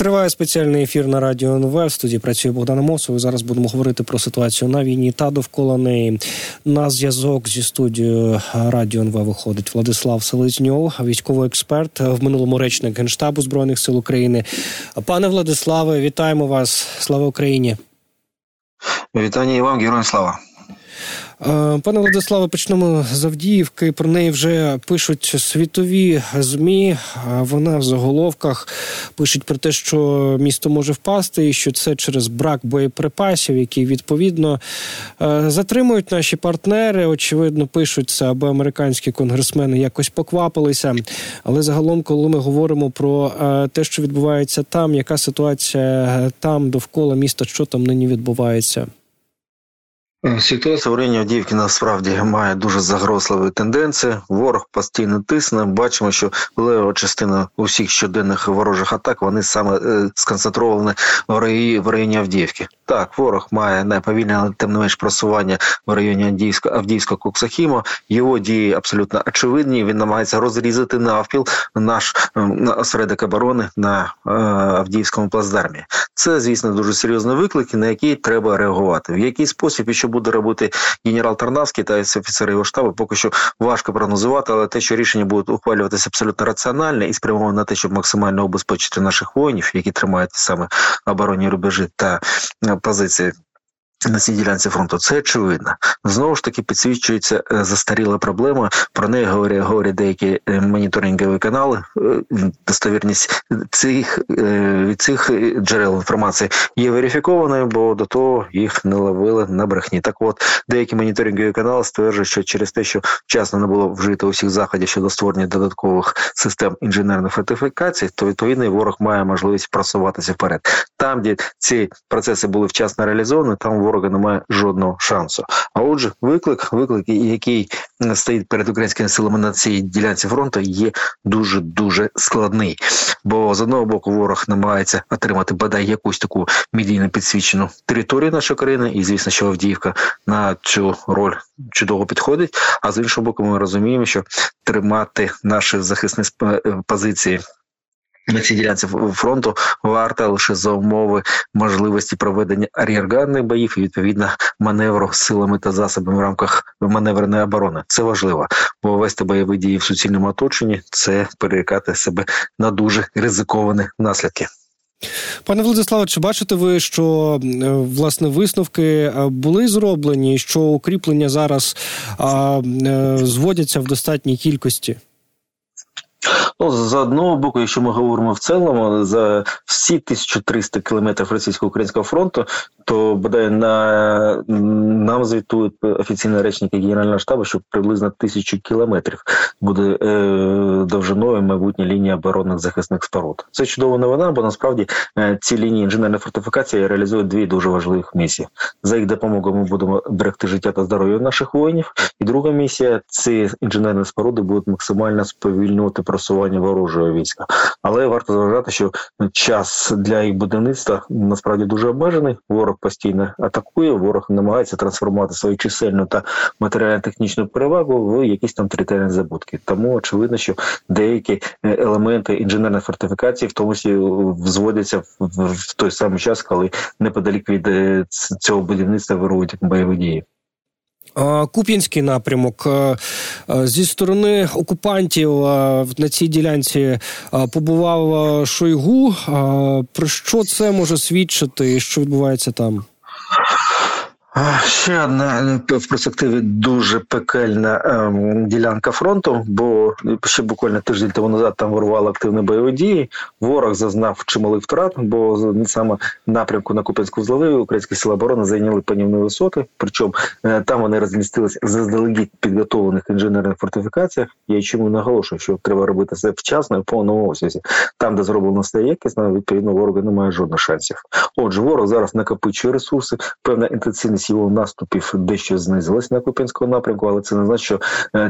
Триває спеціальний ефір на радіо НВ. В студії працює Богдан Мосов. І Зараз будемо говорити про ситуацію на війні та довкола неї. На зв'язок зі студією Радіо НВ виходить Владислав Селезньов, військовий експерт в минулому речник генштабу збройних сил України. Пане Владиславе, вітаємо вас! Слава Україні! Вітання і вам, героям слава! Е, пане Владиславе, почнемо з Авдіївки. Про неї вже пишуть світові змі. Вона в заголовках пишуть про те, що місто може впасти, і що це через брак боєприпасів, які відповідно е, затримують наші партнери. Очевидно, пишуть це, аби американські конгресмени якось поквапилися. Але загалом, коли ми говоримо про е, те, що відбувається там, яка ситуація там довкола міста, що там нині відбувається. Ситуація в районі Авдіївки насправді має дуже загрозливі тенденції. Ворог постійно тисне. Бачимо, що лева частина усіх щоденних ворожих атак вони саме е, сконцентровані в районі, Авдіївки. Так, ворог має найповільне, але тим не менш просування в районі Авдіївського Авдіївського Коксахіма. Його дії абсолютно очевидні. Він намагається розрізати навпіл наш е, осередок оборони на е, Авдіївському плацдармі. Це, звісно, дуже серйозні виклики, на які треба реагувати. В який спосіб і що буде робити генерал Тарнавський та офіцери його штабу, поки що важко прогнозувати, але те, що рішення будуть ухвалюватися абсолютно раціональне і спрямовано на те, щоб максимально обезпечити наших воїнів, які тримають саме оборонні рубежі та позиції на цій ділянці фронту це очевидно. Знову ж таки підсвічується е, застаріла проблема. Про неї говорять, говорять деякі е, моніторингові канали. Е, достовірність цих від цих джерел інформації є верифікованою, бо до того їх не ловили на брехні. Так, от деякі моніторингові канали стверджують, що через те, що вчасно не було вжито усіх заходів щодо створення додаткових систем інженерної фортифікацій, то відповідний ворог має можливість просуватися вперед. Там, де ці процеси були вчасно реалізовані, там ворога немає жодного шансу. А отже, виклик, виклик, який стоїть перед українськими силами на цій ділянці фронту, є дуже дуже складний. Бо з одного боку ворог намагається отримати бодай якусь таку медійно підсвічену територію нашої країни, і звісно, що Авдіївка на цю роль чудово підходить. А з іншого боку, ми розуміємо, що тримати наші захисні позиції на цій ділянці фронту варта лише за умови можливості проведення ар'єргарних боїв і відповідно маневру силами та засобами в рамках маневреної оборони. Це важливо, бо вести бойові дії в суцільному оточенні це перерікати себе на дуже ризиковані наслідки. Пане Владиславе, чи бачите ви, що власне висновки е, були зроблені, що укріплення зараз а, е, зводяться в достатній кількості? Ну, з одного боку, якщо ми говоримо в цілому, за всі 1300 кілометрів російсько-українського фронту, то бодай на нам звітують офіційні речники Генерального штабу, що приблизно тисячу кілометрів буде е, довжиною майбутня лінія оборонних захисних споруд. Це чудова новина, бо насправді е, ці лінії інженерної фортифікації реалізують дві дуже важливих місії. За їх допомогою ми будемо берегти життя та здоров'я наших воїнів. І друга місія ці інженерні споруди будуть максимально сповільнювати просування ворожого війська. Але варто зважати, що час для їх будівництва насправді дуже обмежений. Ворог постійно атакує, ворог намагається трансформувати свою чисельну та матеріально-технічну перевагу в якісь там територіальні забутки. Тому очевидно, що деякі е, елементи інженерної фортифікації в тому числі взводяться в той самий час, коли неподалік від е, цього будівництва вирують бойові дії. Куп'янський напрямок зі сторони окупантів на цій ділянці побував Шойгу. Про що це може свідчити і що відбувається там? Ще одна в перспективі дуже пекельна ем, ділянка фронту, бо ще буквально тиждень тому назад там ворвали активні бойові дії. Ворог зазнав чималих втрат, бо саме напрямку на Купенську злови українські сили оборони зайняли панівні висоти. Причому е, там вони розмістилися заздалегідь підготовлених інженерних фортифікаціях. Я чому наголошую, що треба робити це вчасно і в повному обсязі. Там, де зроблено все якісно, відповідно ворога немає жодних шансів. Отже, ворог зараз накопичує ресурси, певна інтенсивність його наступів дещо знизилась на Куп'янському напрямку, але це не значить, що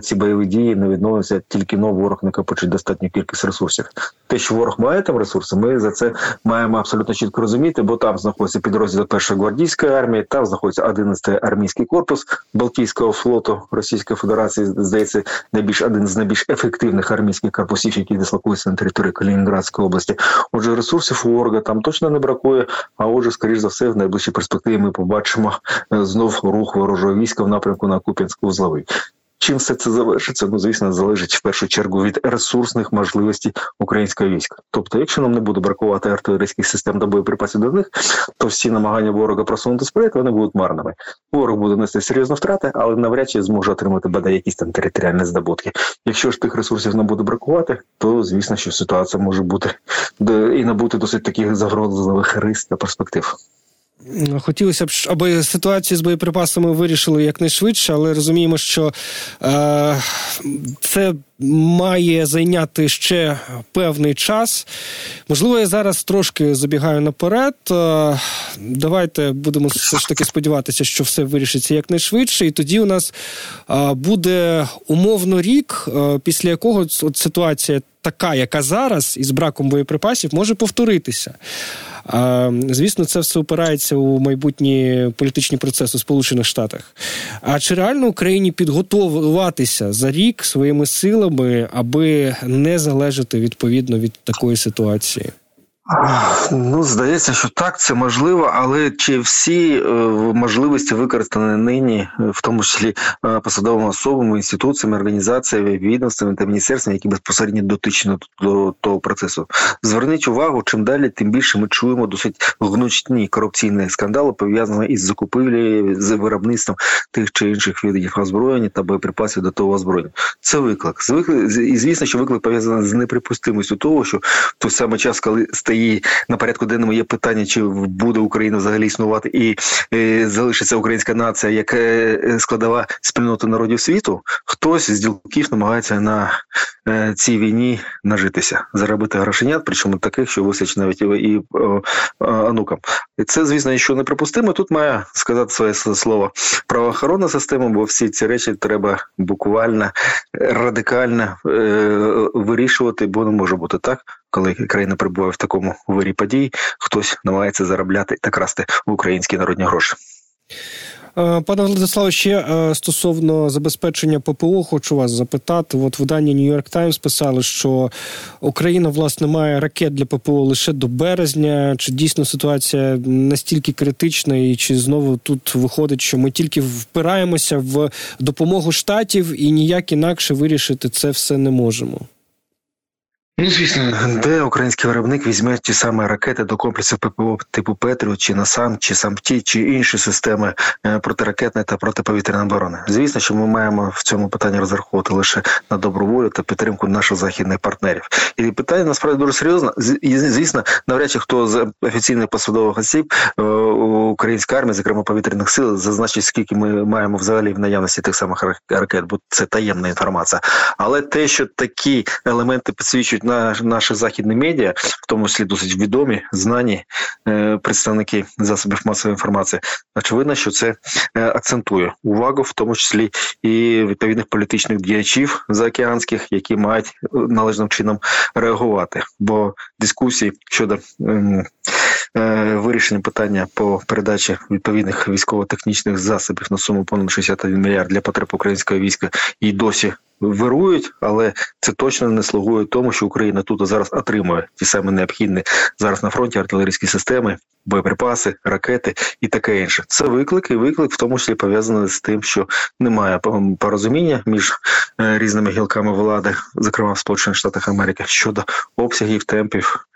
ці бойові дії не відновляться тільки но ворог накопичить достатню кількість ресурсів. Те, що ворог має там ресурси, ми за це маємо абсолютно чітко розуміти, бо там знаходиться підрозділ першої гвардійської армії, там знаходиться 11-й армійський корпус Балтійського флоту Російської Федерації. Здається, найбільш один з найбільш ефективних армійських корпусів, які дислокуються на території Калінінградської області. Отже, ресурсів у ворога там точно не бракує. А отже, скоріш за все, в найближчій перспективі ми побачимо е, знов рух ворожого війська в напрямку на Куп'янську узловий. Чим все це завершиться? Ну звісно, залежить в першу чергу від ресурсних можливостей українського війська. Тобто, якщо нам не буде бракувати артилерійських систем та боєприпасів до них, то всі намагання ворога просунути сперед, вони будуть марними. Ворог буде нести серйозні втрати, але навряд чи зможе отримати бодай якісь там територіальні здобутки. Якщо ж тих ресурсів не буде бракувати, то звісно, що ситуація може бути і набути досить таких загрозливих рис та перспектив. Хотілося б, аби ситуацію з боєприпасами вирішили якнайшвидше, але розуміємо, що е, це має зайняти ще певний час. Можливо, я зараз трошки забігаю наперед. Е, давайте будемо все ж таки сподіватися, що все вирішиться якнайшвидше, і тоді у нас е, буде умовно рік, е, після якого от ситуація така, яка зараз, із браком боєприпасів, може повторитися. Звісно, це все опирається у майбутні політичні процеси в Сполучених Штатах. А чи реально Україні підготуватися за рік своїми силами, аби не залежати відповідно від такої ситуації? Ну, здається, що так, це можливо, але чи всі е, можливості використані нині, в тому числі е, посадовими особами, інституціями, організаціями, відомствами та міністерствами, які безпосередньо дотичні до того процесу? Зверніть увагу, чим далі, тим більше ми чуємо досить гнучні корупційні скандали, пов'язані із закупівлею, з виробництвом тих чи інших видів озброєння та боєприпасів до того озброєння. Це виклик. І звісно, що виклик пов'язаний з неприпустимістю того, що в той самий час, коли стає і на порядку денному є питання, чи буде Україна взагалі існувати і е, залишиться українська нація як е, складова спільноти народів світу. Хтось з ділків намагається на е, цій війні нажитися, заробити грошенят, причому таких, що висить навіть і, онукам. І це, звісно, що неприпустимо. Тут має сказати своє слово правоохоронна система, бо всі ці речі треба буквально радикально вирішувати, бо не може бути так, коли країна перебуває в такому вирі подій, хтось намагається заробляти та красти українські народні гроші. Е, пане Владиславе, ще е, стосовно забезпечення ППО, хочу вас запитати. От видання New York Times писали, що Україна власне має ракет для ППО лише до березня. Чи дійсно ситуація настільки критична, і чи знову тут виходить, що ми тільки впираємося в допомогу штатів і ніяк інакше вирішити це все не можемо? Ну, звісно, де український виробник візьме ті самі ракети до комплексів ППО типу Петріо, чи НАСАМ, чи САМТІ, чи інші системи е, протиракетної та протиповітряної оборони. Звісно, що ми маємо в цьому питанні розраховувати лише на добру волю та підтримку наших західних партнерів. І питання насправді дуже серйозне. Звісно, навряд чи хто з офіційних посадових осіб е, української армії, зокрема повітряних сил, зазначить, скільки ми маємо взагалі в наявності тих самих ракет, бо це таємна інформація. Але те, що такі елементи підсвічують наші західні медіа, в тому числі досить відомі, знані е, представники засобів масової інформації. Очевидно, що це е, акцентує увагу, в тому числі і відповідних політичних діячів заокеанських, які мають е, належним чином реагувати. Бо дискусії щодо ем, вирішення питання по передачі відповідних військово-технічних засобів на суму понад 61 мільярд для потреб українського війська і досі вирують, але це точно не слугує тому, що Україна тут зараз отримує ті самі необхідні зараз на фронті артилерійські системи, боєприпаси, ракети і таке інше. Це виклик і виклик, в тому числі пов'язаний з тим, що немає порозуміння між е, різними гілками влади, зокрема в Сполучених Штатах Америки, щодо обсягів темпів.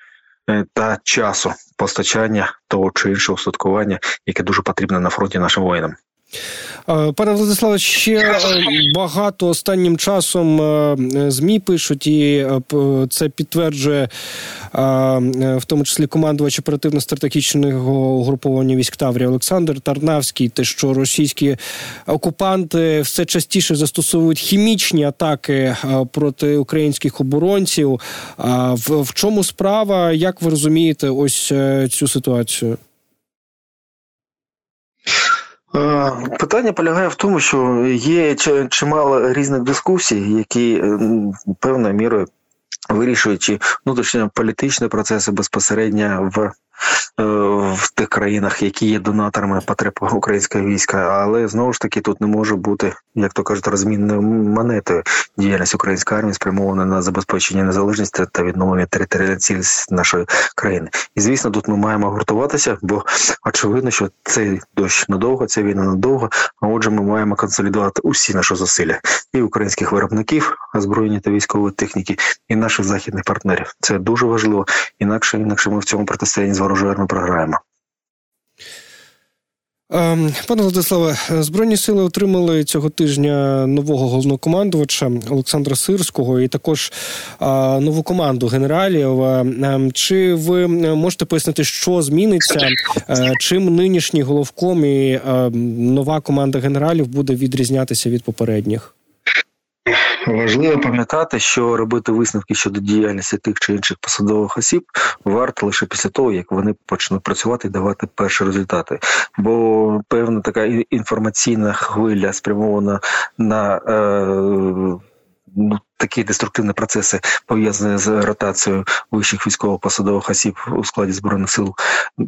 Е, та часу постачання того чи іншого устаткування, яке дуже потрібне на фронті нашим воїнам. Е, пане Владиславе, ще е, багато останнім часом е, змі пишуть, і це підтверджує в тому числі командувач оперативно-стратегічного угруповання військ Таврії Олександр Тарнавський. Те, що російські окупанти все частіше застосовують хімічні атаки проти українських оборонців. В чому справа? Як ви розумієте, ось цю ситуацію? Питання полягає в тому, що є чимало різних дискусій, які певною мірою вирішуючи внутрішньо політичні процеси безпосередньо в Е, в тих країнах, які є донаторами потреб українського війська, але знову ж таки тут не може бути, як то кажуть, розмінною монетою діяльність української армії спрямована на забезпечення незалежності та відновлення територіальної цілісності нашої країни. І звісно, тут ми маємо гуртуватися, бо очевидно, що цей дощ надовго, ця війна надовго. А отже, ми маємо консолідувати усі наші зусилля і українських виробників озброєння та військової техніки, і наших західних партнерів. Це дуже важливо. Інакше інакше ми в цьому протистоянні з ворожою армією програємо. Ем, пане Владиславе, збройні сили отримали цього тижня нового головнокомандувача Олександра Сирського і також нову команду генералів. Ем, чи ви можете пояснити, що зміниться? Е, чим нинішній головком і ем, нова команда генералів буде відрізнятися від попередніх? Важливо пам'ятати, що робити висновки щодо діяльності тих чи інших посадових осіб варто лише після того, як вони почнуть працювати і давати перші результати. Бо певна така інформаційна хвиля спрямована на е, ну, такі деструктивні процеси пов'язані з ротацією вищих військово-посадових осіб у складі збройних сил,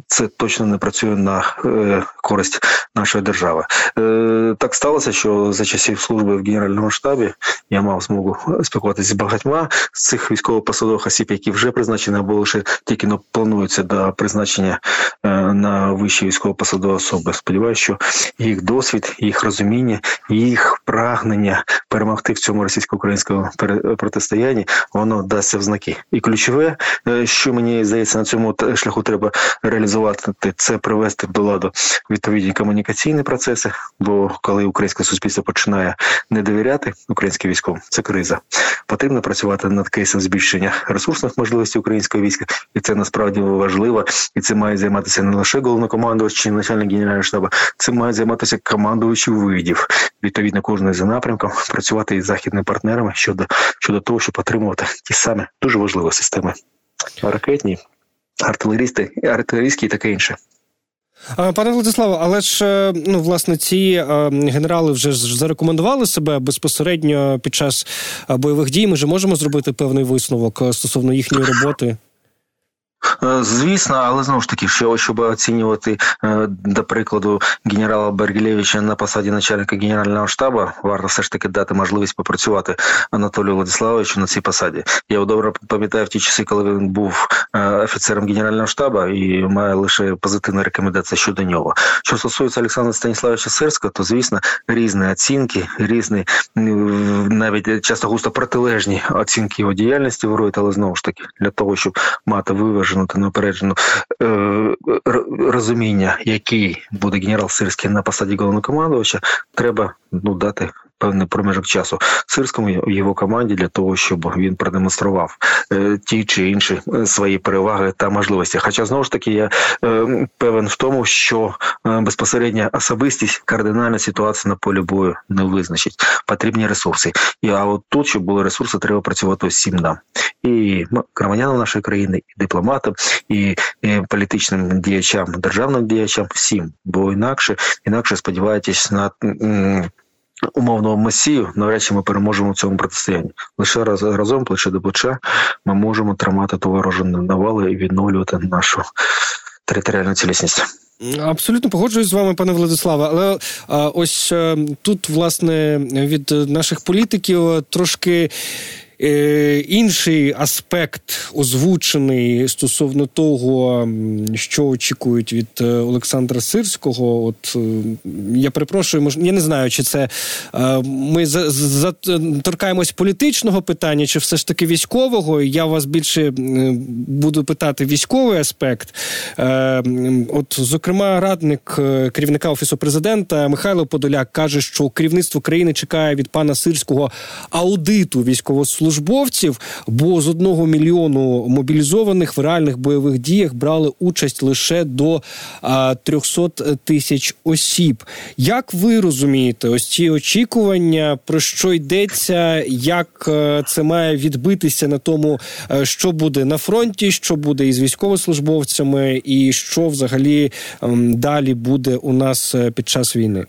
це точно не працює на е, користь нашої держави. Е, Так сталося, що за часів служби в генеральному штабі я мав змогу спілкуватися з багатьма з цих військово-посадових осіб, які вже призначені або лише тільки ну, плануються до призначення е, на вищі військово-посадові особи. Сподіваюся, що їх досвід, їх розуміння, їх прагнення перемогти в цьому російсько-українському протистоянні, воно дасться в знаки. І ключове, е, що мені здається, на цьому шляху треба реалізувати, це привести до ладу відповідні комунікаційні процеси. Бо коли українське суспільство починає не довіряти українським військовим, це криза. Потрібно працювати над кейсом збільшення ресурсних можливостей українського війська, і це насправді важливо. І це має займатися не лише головнокомандувач чи начальник генерального штабу, це має займатися командувачі видів відповідно кожної за напрямком, працювати із західними партнерами щодо щодо того, щоб отримувати ті самі дуже важливі системи ракетні, артилерісти, артилерійські і таке інше. Пане Владиславе, але ж е, ну власне ці е, генерали вже зарекомендували себе безпосередньо під час е, бойових дій. Ми ж можемо зробити певний висновок стосовно їхньої роботи. Е, звісно, але знову ж таки, що щоб оцінювати е, до прикладу генерала Бергілєвича на посаді начальника генерального штабу, варто все ж таки дати можливість попрацювати Анатолію Владиславовичу на цій посаді. Я добре пам'ятаю в ті часи, коли він був е, офіцером генерального штабу і має лише позитивні рекомендації щодо нього. Що стосується Олександра Станіславовича Сирського, то звісно різні оцінки, різні навіть часто густо протилежні оцінки його діяльності вирують, але знову ж таки для того, щоб мати виважену виважену та неопереджену е, розуміння, який буде генерал Сирський на посаді головнокомандувача, треба ну дати. Певний проміжок часу сирському його команді для того, щоб він продемонстрував е, ті чи інші е, свої переваги та можливості. Хоча знову ж таки я е, певен в тому, що безпосередня особистість кардинальна ситуація на полі бою не визначить. Потрібні ресурси. І а от тут, щоб були ресурси, треба працювати усім нам і громадянам нашої країни, і дипломатам, і, і політичним діячам, державним діячам, всім, бо інакше, інакше сподіваєтесь на. Умовного месію, навряд чи ми переможемо в цьому протистоянні. Лише раз разом, плече до плеча, ми можемо тримати ту ворожену навали і відновлювати нашу територіальну цілісність. Абсолютно погоджуюсь з вами, пане Владиславе. Але ось е, тут, власне, від наших політиків трошки Е, інший аспект озвучений стосовно того, що очікують від е, Олександра Сирського. От е, я перепрошую, мож, я не знаю, чи це ми за торкаємось політичного питання, чи все ж таки військового. Я вас більше буду питати військовий аспект. От, зокрема, радник керівника офісу президента Михайло Подоляк каже, що керівництво країни чекає від пана Сирського аудиту військовослужбовців військовослужбовців, бо з одного мільйону мобілізованих в реальних бойових діях брали участь лише до 300 тисяч осіб. Як ви розумієте, ось ці очікування про що йдеться, як е, це має відбитися на тому, е, що буде на фронті, що буде із військовослужбовцями, і що взагалі ем, далі буде у нас е, під час війни?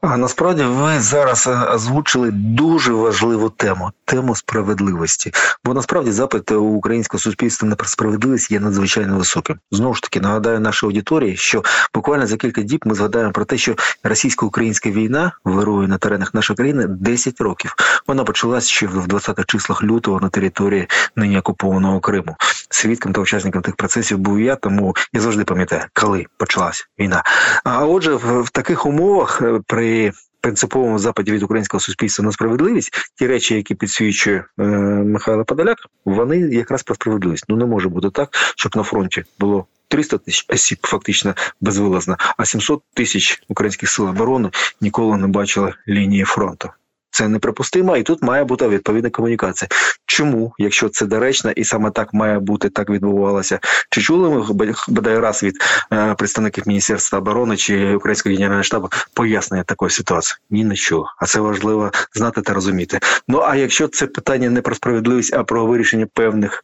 А насправді ви зараз е, озвучили дуже важливу тему тему справедливості. Бо насправді запит у українського суспільства на справедливість є надзвичайно високим. Знову ж таки, нагадаю нашій аудиторії, що буквально за кілька діб ми згадаємо про те, що російсько-українська війна вирує на теренах нашої країни 10 років. Вона почалась ще в 20-х числах лютого на території нині окупованого Криму. Свідком та учасником тих процесів був я, тому я завжди пам'ятаю, коли почалась війна. А отже, в таких умовах е, при при принциповому западі від українського суспільства на справедливість ті речі, які підсвічує е, Михайло Подоляк, вони якраз про справедливість. Ну не може бути так, щоб на фронті було. 300 тисяч осіб фактично безвилазно, а 700 тисяч українських сил оборони ніколи не бачили лінії фронту. Це неприпустимо, і тут має бути відповідна комунікація. Чому, якщо це доречно, і саме так має бути, так відбувалося? Чи чули ми бодай раз від е, представників міністерства оборони чи українського генерального штабу пояснення такої ситуації? Ні, чув. А це важливо знати та розуміти. Ну а якщо це питання не про справедливість, а про вирішення певних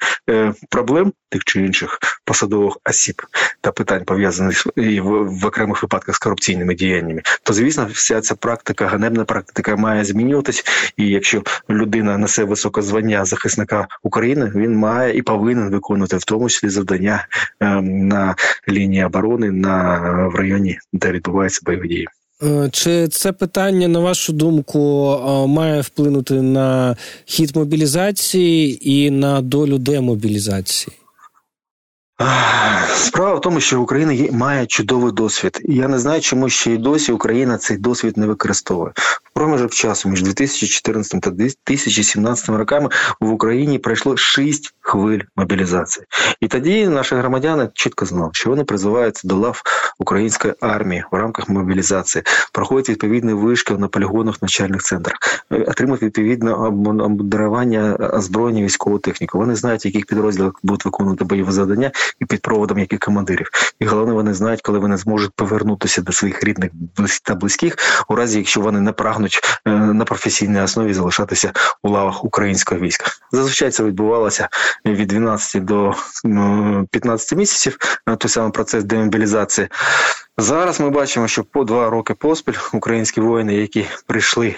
проблем тих чи інших посадових осіб та питань пов'язаних в, в окремих випадках з корупційними діяннями, то звісно, вся ця практика, ганебна практика має змінюватись. І якщо людина несе високе звання захисника України, він має і повинен виконувати в тому числі завдання ем, на лінії оборони на в районі, де відбуваються бойові дії. Е, чи це питання, на вашу думку, е, має вплинути на хід мобілізації і на долю демобілізації? Справа в тому, що Україна має чудовий досвід, я не знаю, чому ще й досі Україна цей досвід не використовує. Проміжок часу між 2014 та 2017 роками в Україні пройшло шість хвиль мобілізації, і тоді наші громадяни чітко знали, що вони призиваються до лав української армії в рамках мобілізації, проходять відповідний вишкіл на полігонах навчальних центрах, е, отримують відповідне обдарування озброєння військову техніку. Вони знають, яких підрозділах будуть виконувати бойові завдання і під проводом яких командирів. І головне, вони знають, коли вони зможуть повернутися до своїх рідних та близьких, у разі якщо вони не прагнуть е, на професійній основі залишатися у лавах українського війська. Зазвичай це відбувалося від 12 до 15 місяців. Е, той самий процес демобілізації. Зараз ми бачимо, що по два роки поспіль українські воїни, які прийшли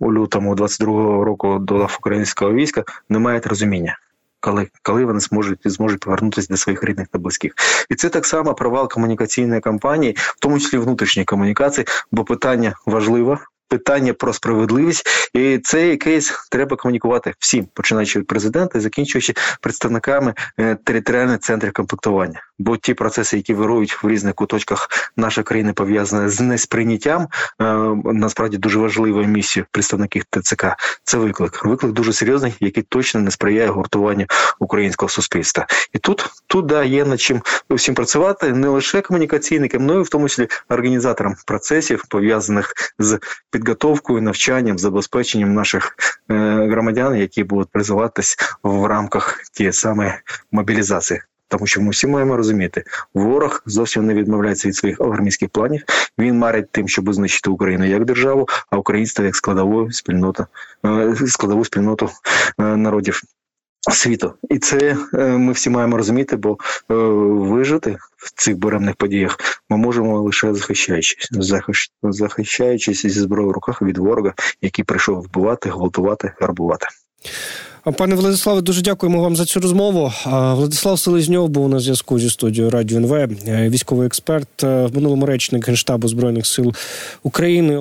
у лютому 22-го року до лав українського війська, не мають розуміння коли коли вони зможуть зможуть повернутися до своїх рідних та близьких, і це так само провал комунікаційної кампанії, в тому числі внутрішньої комунікації, бо питання важливе, питання про справедливість, і цей кейс треба комунікувати всім, починаючи від президента і закінчуючи представниками е, територіальних центрів комплектування. Бо ті процеси, які вирують в різних куточках нашої країни, пов'язані з несприйняттям, е, насправді дуже важливою місією представників ТЦК. Це виклик. Виклик дуже серйозний, який точно не сприяє гуртуванню українського суспільства. І тут тут да є над чим всім працювати не лише комунікаційникам, але й в тому числі організаторам процесів пов'язаних з під підготовкою, навчанням, забезпеченням наших е, громадян, які будуть призиватись в рамках тієї самої мобілізації. Тому що ми всі маємо розуміти, ворог зовсім не відмовляється від своїх армійських планів. Він марить тим, щоб знищити Україну як державу, а українство як складову спільноту, е, складову спільноту е, народів світу, і це ми всі маємо розуміти, бо вижити в цих буремних подіях ми можемо лише захищаючись, захищаючись зі зброєю в руках від ворога, який прийшов вбивати, гвалтувати, гарбувати. Пане Владиславе, дуже дякуємо вам за цю розмову. Владислав Селезньов був на зв'язку зі студією Радіо НВ, військовий експерт минулому речник генштабу збройних сил України.